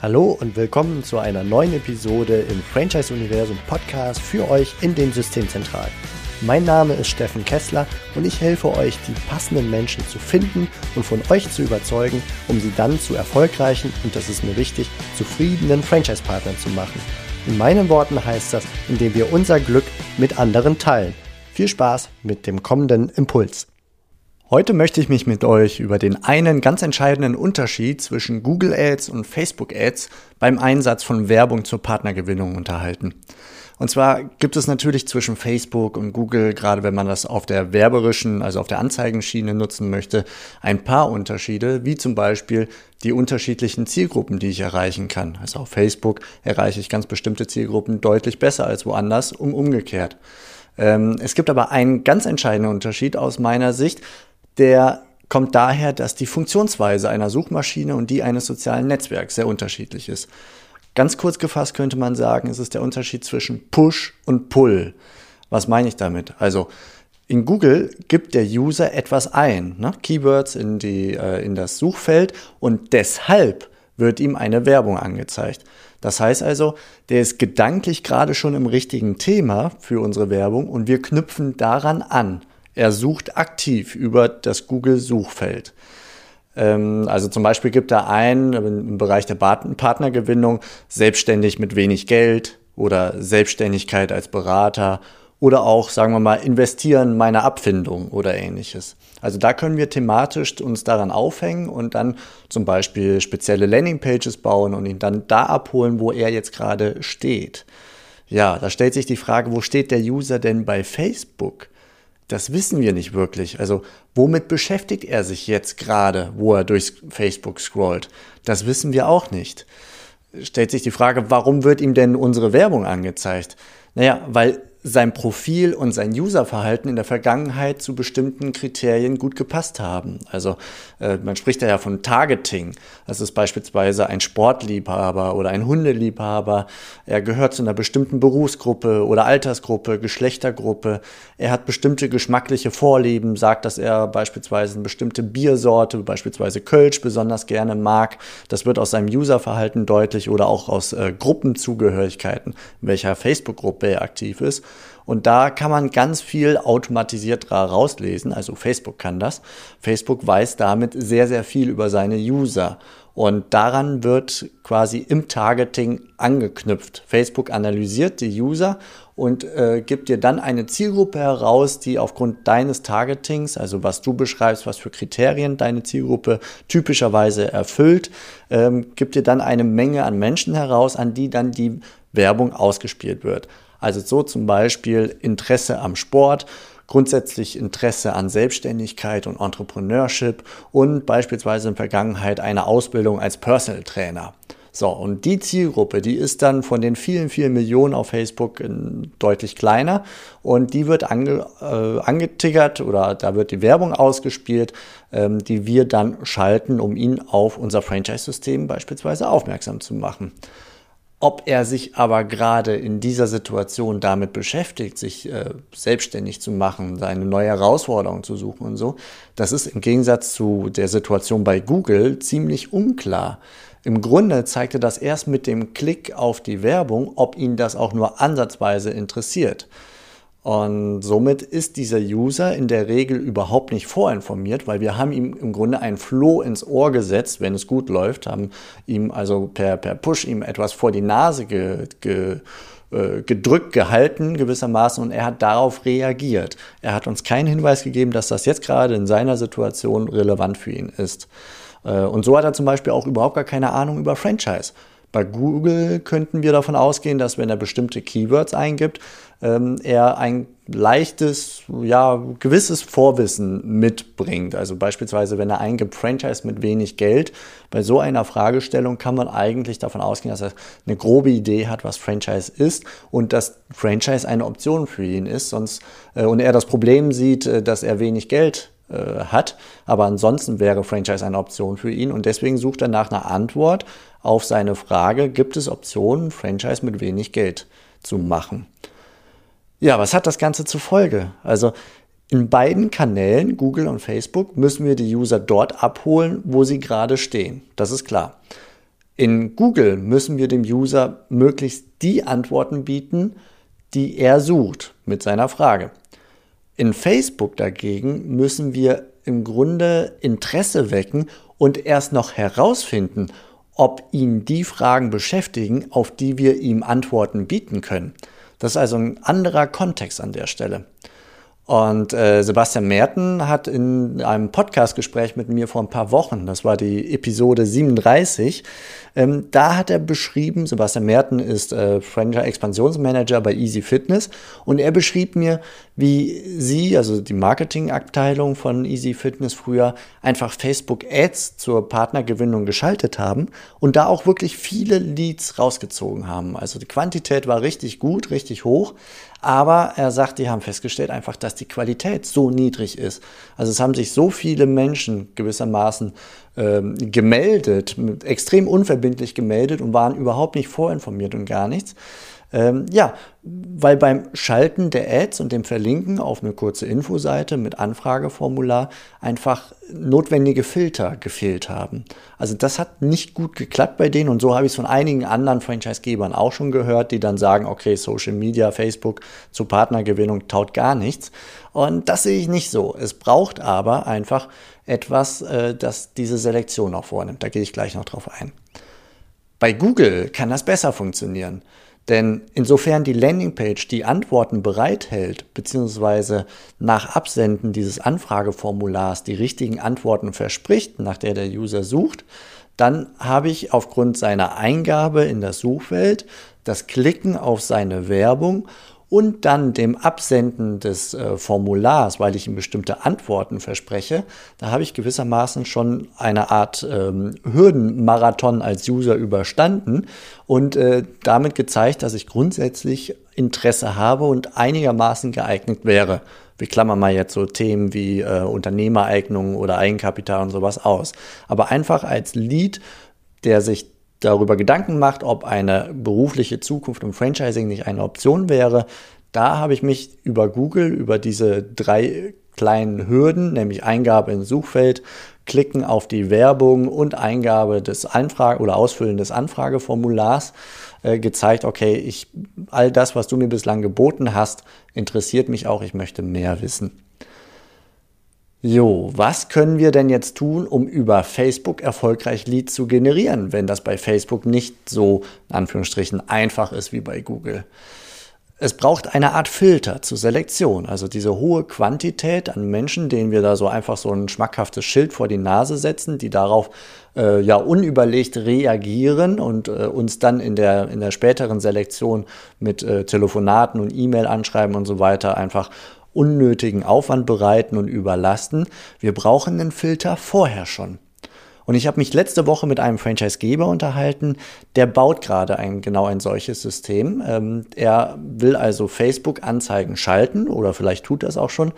Hallo und willkommen zu einer neuen Episode im Franchise Universum Podcast für euch in den Systemzentralen. Mein Name ist Steffen Kessler und ich helfe euch, die passenden Menschen zu finden und von euch zu überzeugen, um sie dann zu erfolgreichen und das ist mir wichtig, zufriedenen Franchise-Partnern zu machen. In meinen Worten heißt das, indem wir unser Glück mit anderen teilen. Viel Spaß mit dem kommenden Impuls. Heute möchte ich mich mit euch über den einen ganz entscheidenden Unterschied zwischen Google Ads und Facebook Ads beim Einsatz von Werbung zur Partnergewinnung unterhalten. Und zwar gibt es natürlich zwischen Facebook und Google, gerade wenn man das auf der werberischen, also auf der Anzeigenschiene nutzen möchte, ein paar Unterschiede, wie zum Beispiel die unterschiedlichen Zielgruppen, die ich erreichen kann. Also auf Facebook erreiche ich ganz bestimmte Zielgruppen deutlich besser als woanders, um umgekehrt. Ähm, es gibt aber einen ganz entscheidenden Unterschied aus meiner Sicht, der kommt daher, dass die Funktionsweise einer Suchmaschine und die eines sozialen Netzwerks sehr unterschiedlich ist. Ganz kurz gefasst könnte man sagen, es ist der Unterschied zwischen Push und Pull. Was meine ich damit? Also in Google gibt der User etwas ein, ne? Keywords in, die, äh, in das Suchfeld und deshalb wird ihm eine Werbung angezeigt. Das heißt also, der ist gedanklich gerade schon im richtigen Thema für unsere Werbung und wir knüpfen daran an. Er sucht aktiv über das Google-Suchfeld. Ähm, also zum Beispiel gibt er ein im Bereich der Partnergewinnung selbstständig mit wenig Geld oder Selbstständigkeit als Berater oder auch, sagen wir mal, investieren meiner Abfindung oder ähnliches. Also da können wir thematisch uns daran aufhängen und dann zum Beispiel spezielle Landingpages bauen und ihn dann da abholen, wo er jetzt gerade steht. Ja, da stellt sich die Frage, wo steht der User denn bei Facebook? Das wissen wir nicht wirklich. Also womit beschäftigt er sich jetzt gerade, wo er durch Facebook scrollt? Das wissen wir auch nicht. Stellt sich die Frage, warum wird ihm denn unsere Werbung angezeigt? Naja, weil sein Profil und sein Userverhalten in der Vergangenheit zu bestimmten Kriterien gut gepasst haben. Also äh, man spricht ja von Targeting. Das ist beispielsweise ein Sportliebhaber oder ein Hundeliebhaber. Er gehört zu einer bestimmten Berufsgruppe oder Altersgruppe, Geschlechtergruppe. Er hat bestimmte geschmackliche Vorlieben, sagt, dass er beispielsweise eine bestimmte Biersorte, beispielsweise Kölsch, besonders gerne mag. Das wird aus seinem Userverhalten deutlich oder auch aus äh, Gruppenzugehörigkeiten, in welcher Facebook-Gruppe er aktiv ist. Und da kann man ganz viel automatisiert rauslesen. Also Facebook kann das. Facebook weiß damit sehr, sehr viel über seine User. Und daran wird quasi im Targeting angeknüpft. Facebook analysiert die User und äh, gibt dir dann eine Zielgruppe heraus, die aufgrund deines Targetings, also was du beschreibst, was für Kriterien deine Zielgruppe typischerweise erfüllt, ähm, gibt dir dann eine Menge an Menschen heraus, an die dann die Werbung ausgespielt wird. Also so zum Beispiel Interesse am Sport, grundsätzlich Interesse an Selbstständigkeit und Entrepreneurship und beispielsweise in Vergangenheit eine Ausbildung als Personal Trainer. So, und die Zielgruppe, die ist dann von den vielen, vielen Millionen auf Facebook deutlich kleiner und die wird ange, äh, angetiggert oder da wird die Werbung ausgespielt, ähm, die wir dann schalten, um ihn auf unser Franchise-System beispielsweise aufmerksam zu machen. Ob er sich aber gerade in dieser Situation damit beschäftigt, sich äh, selbstständig zu machen, seine neue Herausforderung zu suchen und so, das ist im Gegensatz zu der Situation bei Google ziemlich unklar. Im Grunde zeigte das erst mit dem Klick auf die Werbung, ob ihn das auch nur ansatzweise interessiert. Und somit ist dieser User in der Regel überhaupt nicht vorinformiert, weil wir haben ihm im Grunde ein Floh ins Ohr gesetzt, wenn es gut läuft, haben ihm also per, per Push ihm etwas vor die Nase ge, ge, äh, gedrückt gehalten gewissermaßen und er hat darauf reagiert. Er hat uns keinen Hinweis gegeben, dass das jetzt gerade in seiner Situation relevant für ihn ist. Äh, und so hat er zum Beispiel auch überhaupt gar keine Ahnung über Franchise. Bei Google könnten wir davon ausgehen, dass wenn er bestimmte Keywords eingibt, ähm, er ein leichtes, ja, gewisses Vorwissen mitbringt. Also beispielsweise, wenn er eingibt Franchise mit wenig Geld, bei so einer Fragestellung kann man eigentlich davon ausgehen, dass er eine grobe Idee hat, was Franchise ist und dass Franchise eine Option für ihn ist, sonst äh, und er das Problem sieht, äh, dass er wenig Geld äh, hat. Aber ansonsten wäre Franchise eine Option für ihn und deswegen sucht er nach einer Antwort auf seine Frage, gibt es Optionen, Franchise mit wenig Geld zu machen. Ja, was hat das Ganze zur Folge? Also in beiden Kanälen, Google und Facebook, müssen wir die User dort abholen, wo sie gerade stehen. Das ist klar. In Google müssen wir dem User möglichst die Antworten bieten, die er sucht mit seiner Frage. In Facebook dagegen müssen wir im Grunde Interesse wecken und erst noch herausfinden, ob ihn die Fragen beschäftigen, auf die wir ihm Antworten bieten können. Das ist also ein anderer Kontext an der Stelle. Und äh, Sebastian Merten hat in einem Podcastgespräch mit mir vor ein paar Wochen, das war die Episode 37, ähm, da hat er beschrieben, Sebastian Merten ist äh, Franchise-Expansionsmanager bei Easy Fitness und er beschrieb mir, wie sie, also die Marketingabteilung von Easy Fitness früher, einfach Facebook Ads zur Partnergewinnung geschaltet haben und da auch wirklich viele Leads rausgezogen haben. Also die Quantität war richtig gut, richtig hoch, aber er sagt, die haben festgestellt einfach, dass die Qualität so niedrig ist. Also es haben sich so viele Menschen gewissermaßen ähm, gemeldet, extrem unverbindlich gemeldet und waren überhaupt nicht vorinformiert und gar nichts. Ähm, ja, weil beim Schalten der Ads und dem Verlinken auf eine kurze Infoseite mit Anfrageformular einfach notwendige Filter gefehlt haben. Also das hat nicht gut geklappt bei denen und so habe ich es von einigen anderen Franchisegebern auch schon gehört, die dann sagen, okay, Social Media, Facebook zur Partnergewinnung taut gar nichts. Und das sehe ich nicht so. Es braucht aber einfach etwas, äh, das diese Selektion auch vornimmt. Da gehe ich gleich noch drauf ein. Bei Google kann das besser funktionieren. Denn insofern die Landingpage die Antworten bereithält, beziehungsweise nach Absenden dieses Anfrageformulars die richtigen Antworten verspricht, nach der der User sucht, dann habe ich aufgrund seiner Eingabe in das Suchfeld das Klicken auf seine Werbung und dann dem Absenden des äh, Formulars, weil ich ihm bestimmte Antworten verspreche, da habe ich gewissermaßen schon eine Art ähm, Hürdenmarathon als User überstanden und äh, damit gezeigt, dass ich grundsätzlich Interesse habe und einigermaßen geeignet wäre. Wir klammern mal jetzt so Themen wie äh, Unternehmereignung oder Eigenkapital und sowas aus. Aber einfach als Lead, der sich darüber Gedanken macht, ob eine berufliche Zukunft im Franchising nicht eine Option wäre, da habe ich mich über Google, über diese drei kleinen Hürden, nämlich Eingabe ins Suchfeld, Klicken auf die Werbung und Eingabe des Anfrage oder Ausfüllen des Anfrageformulars äh, gezeigt, okay, ich, all das, was du mir bislang geboten hast, interessiert mich auch, ich möchte mehr wissen. Jo, was können wir denn jetzt tun, um über Facebook erfolgreich Leads zu generieren, wenn das bei Facebook nicht so in Anführungsstrichen einfach ist wie bei Google? Es braucht eine Art Filter zur Selektion, also diese hohe Quantität an Menschen, denen wir da so einfach so ein schmackhaftes Schild vor die Nase setzen, die darauf äh, ja unüberlegt reagieren und äh, uns dann in der, in der späteren Selektion mit äh, Telefonaten und E-Mail-Anschreiben und so weiter einfach unnötigen Aufwand bereiten und überlasten. Wir brauchen einen Filter vorher schon. Und ich habe mich letzte Woche mit einem Franchisegeber unterhalten, der baut gerade ein, genau ein solches System. Ähm, er will also Facebook-Anzeigen schalten oder vielleicht tut das auch schon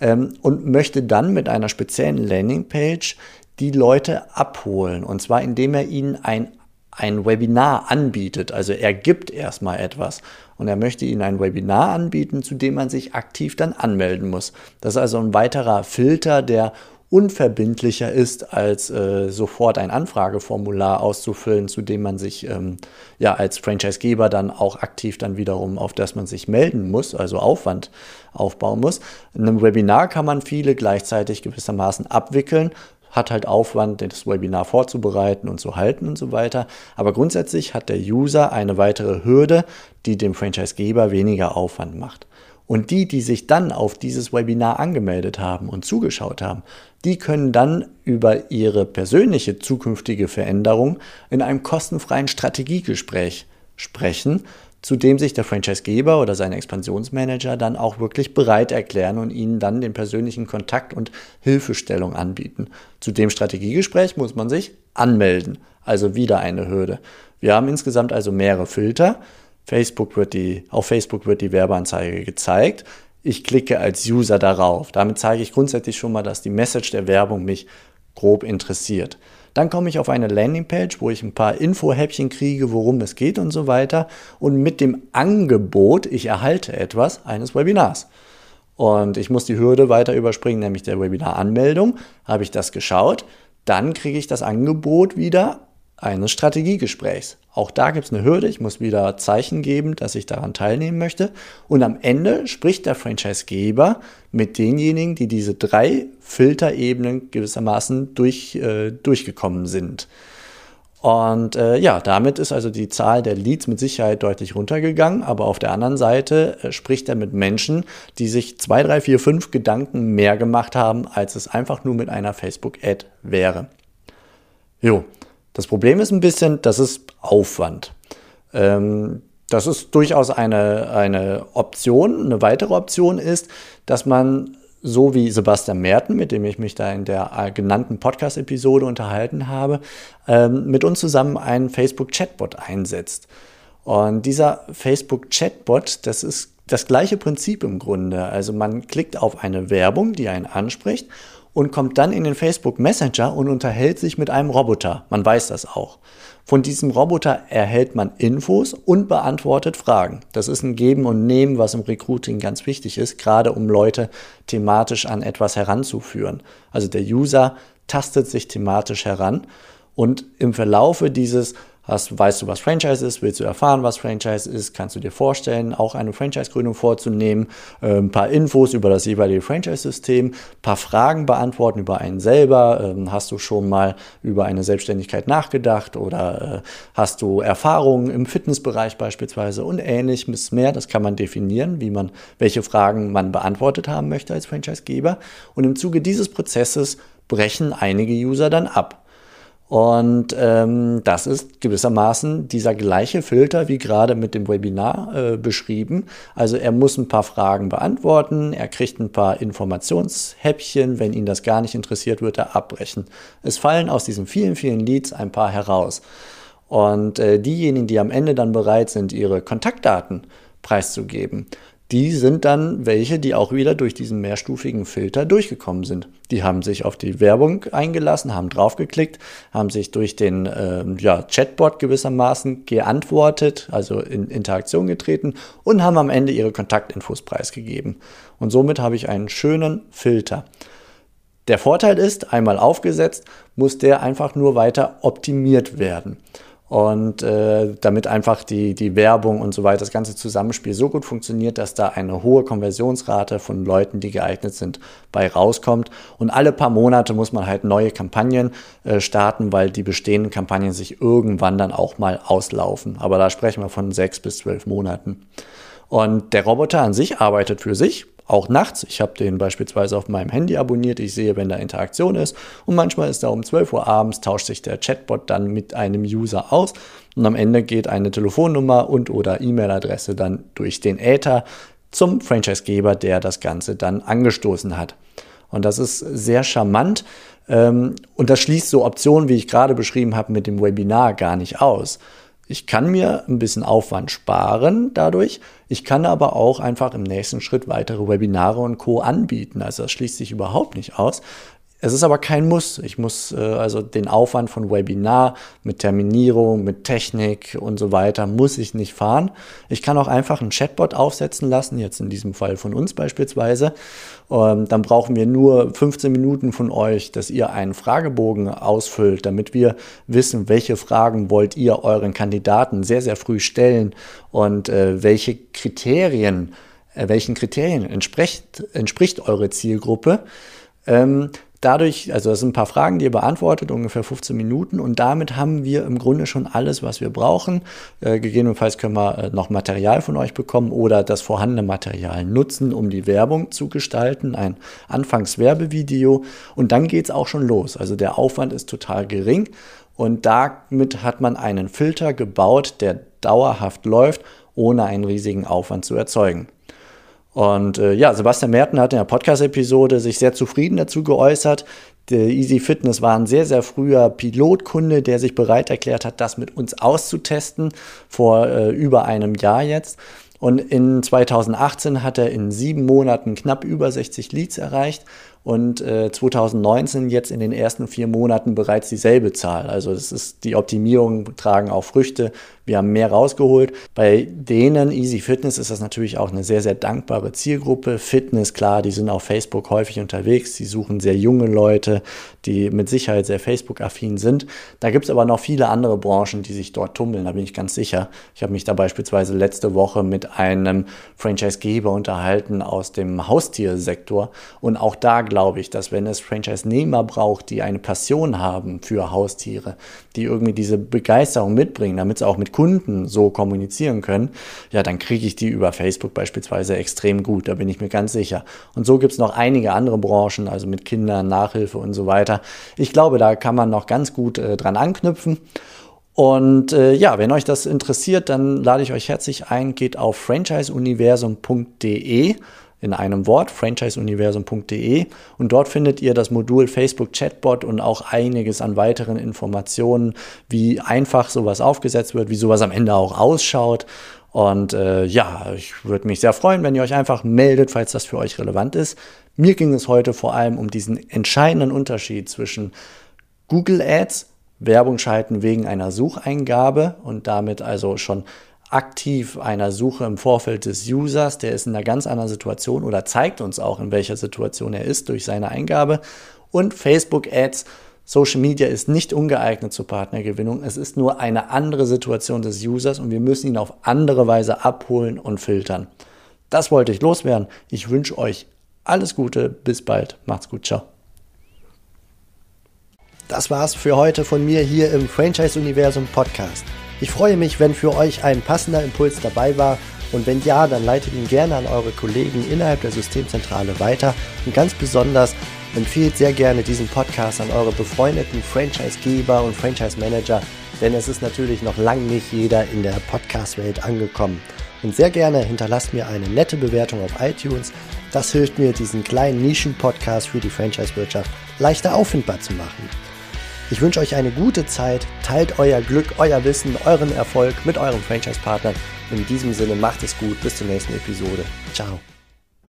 ähm, und möchte dann mit einer speziellen Landingpage die Leute abholen. Und zwar indem er ihnen ein ein Webinar anbietet. Also er gibt erstmal etwas und er möchte Ihnen ein Webinar anbieten, zu dem man sich aktiv dann anmelden muss. Das ist also ein weiterer Filter, der unverbindlicher ist, als äh, sofort ein Anfrageformular auszufüllen, zu dem man sich ähm, ja als Franchisegeber dann auch aktiv dann wiederum, auf das man sich melden muss, also Aufwand aufbauen muss. In einem Webinar kann man viele gleichzeitig gewissermaßen abwickeln, hat halt Aufwand, das Webinar vorzubereiten und zu halten und so weiter. Aber grundsätzlich hat der User eine weitere Hürde, die dem Franchisegeber weniger Aufwand macht. Und die, die sich dann auf dieses Webinar angemeldet haben und zugeschaut haben, die können dann über ihre persönliche zukünftige Veränderung in einem kostenfreien Strategiegespräch sprechen, zu dem sich der Franchisegeber oder sein Expansionsmanager dann auch wirklich bereit erklären und ihnen dann den persönlichen Kontakt und Hilfestellung anbieten. Zu dem Strategiegespräch muss man sich anmelden, also wieder eine Hürde. Wir haben insgesamt also mehrere Filter. Facebook wird die, auf Facebook wird die Werbeanzeige gezeigt. Ich klicke als User darauf. Damit zeige ich grundsätzlich schon mal, dass die Message der Werbung mich grob interessiert. Dann komme ich auf eine Landingpage, wo ich ein paar Infohäppchen kriege, worum es geht und so weiter. Und mit dem Angebot, ich erhalte etwas, eines Webinars. Und ich muss die Hürde weiter überspringen, nämlich der Webinar-Anmeldung. Habe ich das geschaut, dann kriege ich das Angebot wieder eines Strategiegesprächs. Auch da gibt es eine Hürde. Ich muss wieder Zeichen geben, dass ich daran teilnehmen möchte. Und am Ende spricht der Franchisegeber mit denjenigen, die diese drei Filterebenen gewissermaßen durch, äh, durchgekommen sind. Und äh, ja, damit ist also die Zahl der Leads mit Sicherheit deutlich runtergegangen. Aber auf der anderen Seite äh, spricht er mit Menschen, die sich zwei, drei, vier, fünf Gedanken mehr gemacht haben, als es einfach nur mit einer Facebook-Ad wäre. Jo, das Problem ist ein bisschen, das ist Aufwand. Ähm, das ist durchaus eine, eine Option. Eine weitere Option ist, dass man so wie Sebastian Merten, mit dem ich mich da in der äh, genannten Podcast-Episode unterhalten habe, ähm, mit uns zusammen einen Facebook-Chatbot einsetzt. Und dieser Facebook-Chatbot, das ist das gleiche Prinzip im Grunde. Also man klickt auf eine Werbung, die einen anspricht und kommt dann in den Facebook Messenger und unterhält sich mit einem Roboter. Man weiß das auch. Von diesem Roboter erhält man Infos und beantwortet Fragen. Das ist ein Geben und Nehmen, was im Recruiting ganz wichtig ist, gerade um Leute thematisch an etwas heranzuführen. Also der User tastet sich thematisch heran und im Verlaufe dieses Hast, weißt du, was Franchise ist? Willst du erfahren, was Franchise ist? Kannst du dir vorstellen, auch eine Franchise-Gründung vorzunehmen? Äh, ein paar Infos über das jeweilige Franchise-System, ein paar Fragen beantworten über einen selber. Ähm, hast du schon mal über eine Selbstständigkeit nachgedacht oder äh, hast du Erfahrungen im Fitnessbereich beispielsweise und ähnliches mehr? Das kann man definieren, wie man, welche Fragen man beantwortet haben möchte als Franchise-Geber. Und im Zuge dieses Prozesses brechen einige User dann ab. Und ähm, das ist gewissermaßen dieser gleiche Filter wie gerade mit dem Webinar äh, beschrieben. Also er muss ein paar Fragen beantworten, er kriegt ein paar Informationshäppchen, wenn ihn das gar nicht interessiert, wird er abbrechen. Es fallen aus diesen vielen, vielen Leads ein paar heraus. Und äh, diejenigen, die am Ende dann bereit sind, ihre Kontaktdaten preiszugeben, die sind dann welche, die auch wieder durch diesen mehrstufigen Filter durchgekommen sind. Die haben sich auf die Werbung eingelassen, haben draufgeklickt, haben sich durch den äh, ja, Chatbot gewissermaßen geantwortet, also in Interaktion getreten und haben am Ende ihre Kontaktinfos preisgegeben. Und somit habe ich einen schönen Filter. Der Vorteil ist, einmal aufgesetzt, muss der einfach nur weiter optimiert werden. Und äh, damit einfach die, die Werbung und so weiter, das ganze Zusammenspiel so gut funktioniert, dass da eine hohe Konversionsrate von Leuten, die geeignet sind, bei rauskommt. Und alle paar Monate muss man halt neue Kampagnen äh, starten, weil die bestehenden Kampagnen sich irgendwann dann auch mal auslaufen. Aber da sprechen wir von sechs bis zwölf Monaten. Und der Roboter an sich arbeitet für sich, auch nachts. Ich habe den beispielsweise auf meinem Handy abonniert. Ich sehe, wenn da Interaktion ist. Und manchmal ist da um 12 Uhr abends, tauscht sich der Chatbot dann mit einem User aus. Und am Ende geht eine Telefonnummer und oder E-Mail-Adresse dann durch den Äther zum Franchisegeber, der das Ganze dann angestoßen hat. Und das ist sehr charmant. Ähm, und das schließt so Optionen, wie ich gerade beschrieben habe, mit dem Webinar gar nicht aus. Ich kann mir ein bisschen Aufwand sparen dadurch. Ich kann aber auch einfach im nächsten Schritt weitere Webinare und Co. anbieten. Also das schließt sich überhaupt nicht aus. Es ist aber kein Muss. Ich muss äh, also den Aufwand von Webinar mit Terminierung, mit Technik und so weiter muss ich nicht fahren. Ich kann auch einfach einen Chatbot aufsetzen lassen, jetzt in diesem Fall von uns beispielsweise. Ähm, dann brauchen wir nur 15 Minuten von euch, dass ihr einen Fragebogen ausfüllt, damit wir wissen, welche Fragen wollt ihr euren Kandidaten sehr, sehr früh stellen und äh, welche Kriterien, äh, welchen Kriterien entspricht, entspricht eure Zielgruppe. Ähm, dadurch, also das sind ein paar Fragen, die ihr beantwortet, ungefähr 15 Minuten und damit haben wir im Grunde schon alles, was wir brauchen. Äh, gegebenenfalls können wir äh, noch Material von euch bekommen oder das vorhandene Material nutzen, um die Werbung zu gestalten, ein Anfangswerbevideo und dann geht es auch schon los. Also der Aufwand ist total gering und damit hat man einen Filter gebaut, der dauerhaft läuft, ohne einen riesigen Aufwand zu erzeugen. Und äh, ja, Sebastian Merten hat in der Podcast-Episode sich sehr zufrieden dazu geäußert. Der Easy Fitness war ein sehr, sehr früher Pilotkunde, der sich bereit erklärt hat, das mit uns auszutesten, vor äh, über einem Jahr jetzt. Und in 2018 hat er in sieben Monaten knapp über 60 Leads erreicht und äh, 2019 jetzt in den ersten vier Monaten bereits dieselbe Zahl. Also das ist die Optimierung tragen auch Früchte. Wir haben mehr rausgeholt. Bei denen Easy Fitness ist das natürlich auch eine sehr, sehr dankbare Zielgruppe. Fitness, klar, die sind auf Facebook häufig unterwegs. Sie suchen sehr junge Leute, Leute, die mit Sicherheit sehr Facebook-affin sind. Da gibt es aber noch viele andere Branchen, die sich dort tummeln, da bin ich ganz sicher. Ich habe mich da beispielsweise letzte Woche mit einem Franchise-Geber unterhalten aus dem Haustiersektor. Und auch da glaube ich, dass wenn es Franchise-Nehmer braucht, die eine Passion haben für Haustiere, die irgendwie diese Begeisterung mitbringen, damit sie auch mit Kunden so kommunizieren können, ja, dann kriege ich die über Facebook beispielsweise extrem gut. Da bin ich mir ganz sicher. Und so gibt es noch einige andere Branchen, also mit Kindern, Nachhilfe und so weiter. Ich glaube, da kann man noch ganz gut äh, dran anknüpfen. Und äh, ja, wenn euch das interessiert, dann lade ich euch herzlich ein, geht auf franchiseuniversum.de in einem Wort, franchiseuniversum.de und dort findet ihr das Modul Facebook Chatbot und auch einiges an weiteren Informationen, wie einfach sowas aufgesetzt wird, wie sowas am Ende auch ausschaut. Und äh, ja, ich würde mich sehr freuen, wenn ihr euch einfach meldet, falls das für euch relevant ist. Mir ging es heute vor allem um diesen entscheidenden Unterschied zwischen Google Ads Werbung schalten wegen einer Sucheingabe und damit also schon aktiv einer Suche im Vorfeld des Users, der ist in einer ganz anderen Situation oder zeigt uns auch, in welcher Situation er ist durch seine Eingabe. Und Facebook Ads, Social Media ist nicht ungeeignet zur Partnergewinnung. Es ist nur eine andere Situation des Users und wir müssen ihn auf andere Weise abholen und filtern. Das wollte ich loswerden. Ich wünsche euch alles Gute. Bis bald. Macht's gut. Ciao. Das war's für heute von mir hier im Franchise Universum Podcast. Ich freue mich, wenn für euch ein passender Impuls dabei war und wenn ja, dann leitet ihn gerne an eure Kollegen innerhalb der Systemzentrale weiter und ganz besonders empfiehlt sehr gerne diesen Podcast an eure befreundeten Franchisegeber und Franchise-Manager, denn es ist natürlich noch lange nicht jeder in der Podcast-Welt angekommen. Und sehr gerne hinterlasst mir eine nette Bewertung auf iTunes. Das hilft mir, diesen kleinen Nischen-Podcast für die Franchise-Wirtschaft leichter auffindbar zu machen. Ich wünsche euch eine gute Zeit, teilt euer Glück, euer Wissen, euren Erfolg mit euren Franchise-Partnern. In diesem Sinne macht es gut, bis zur nächsten Episode. Ciao.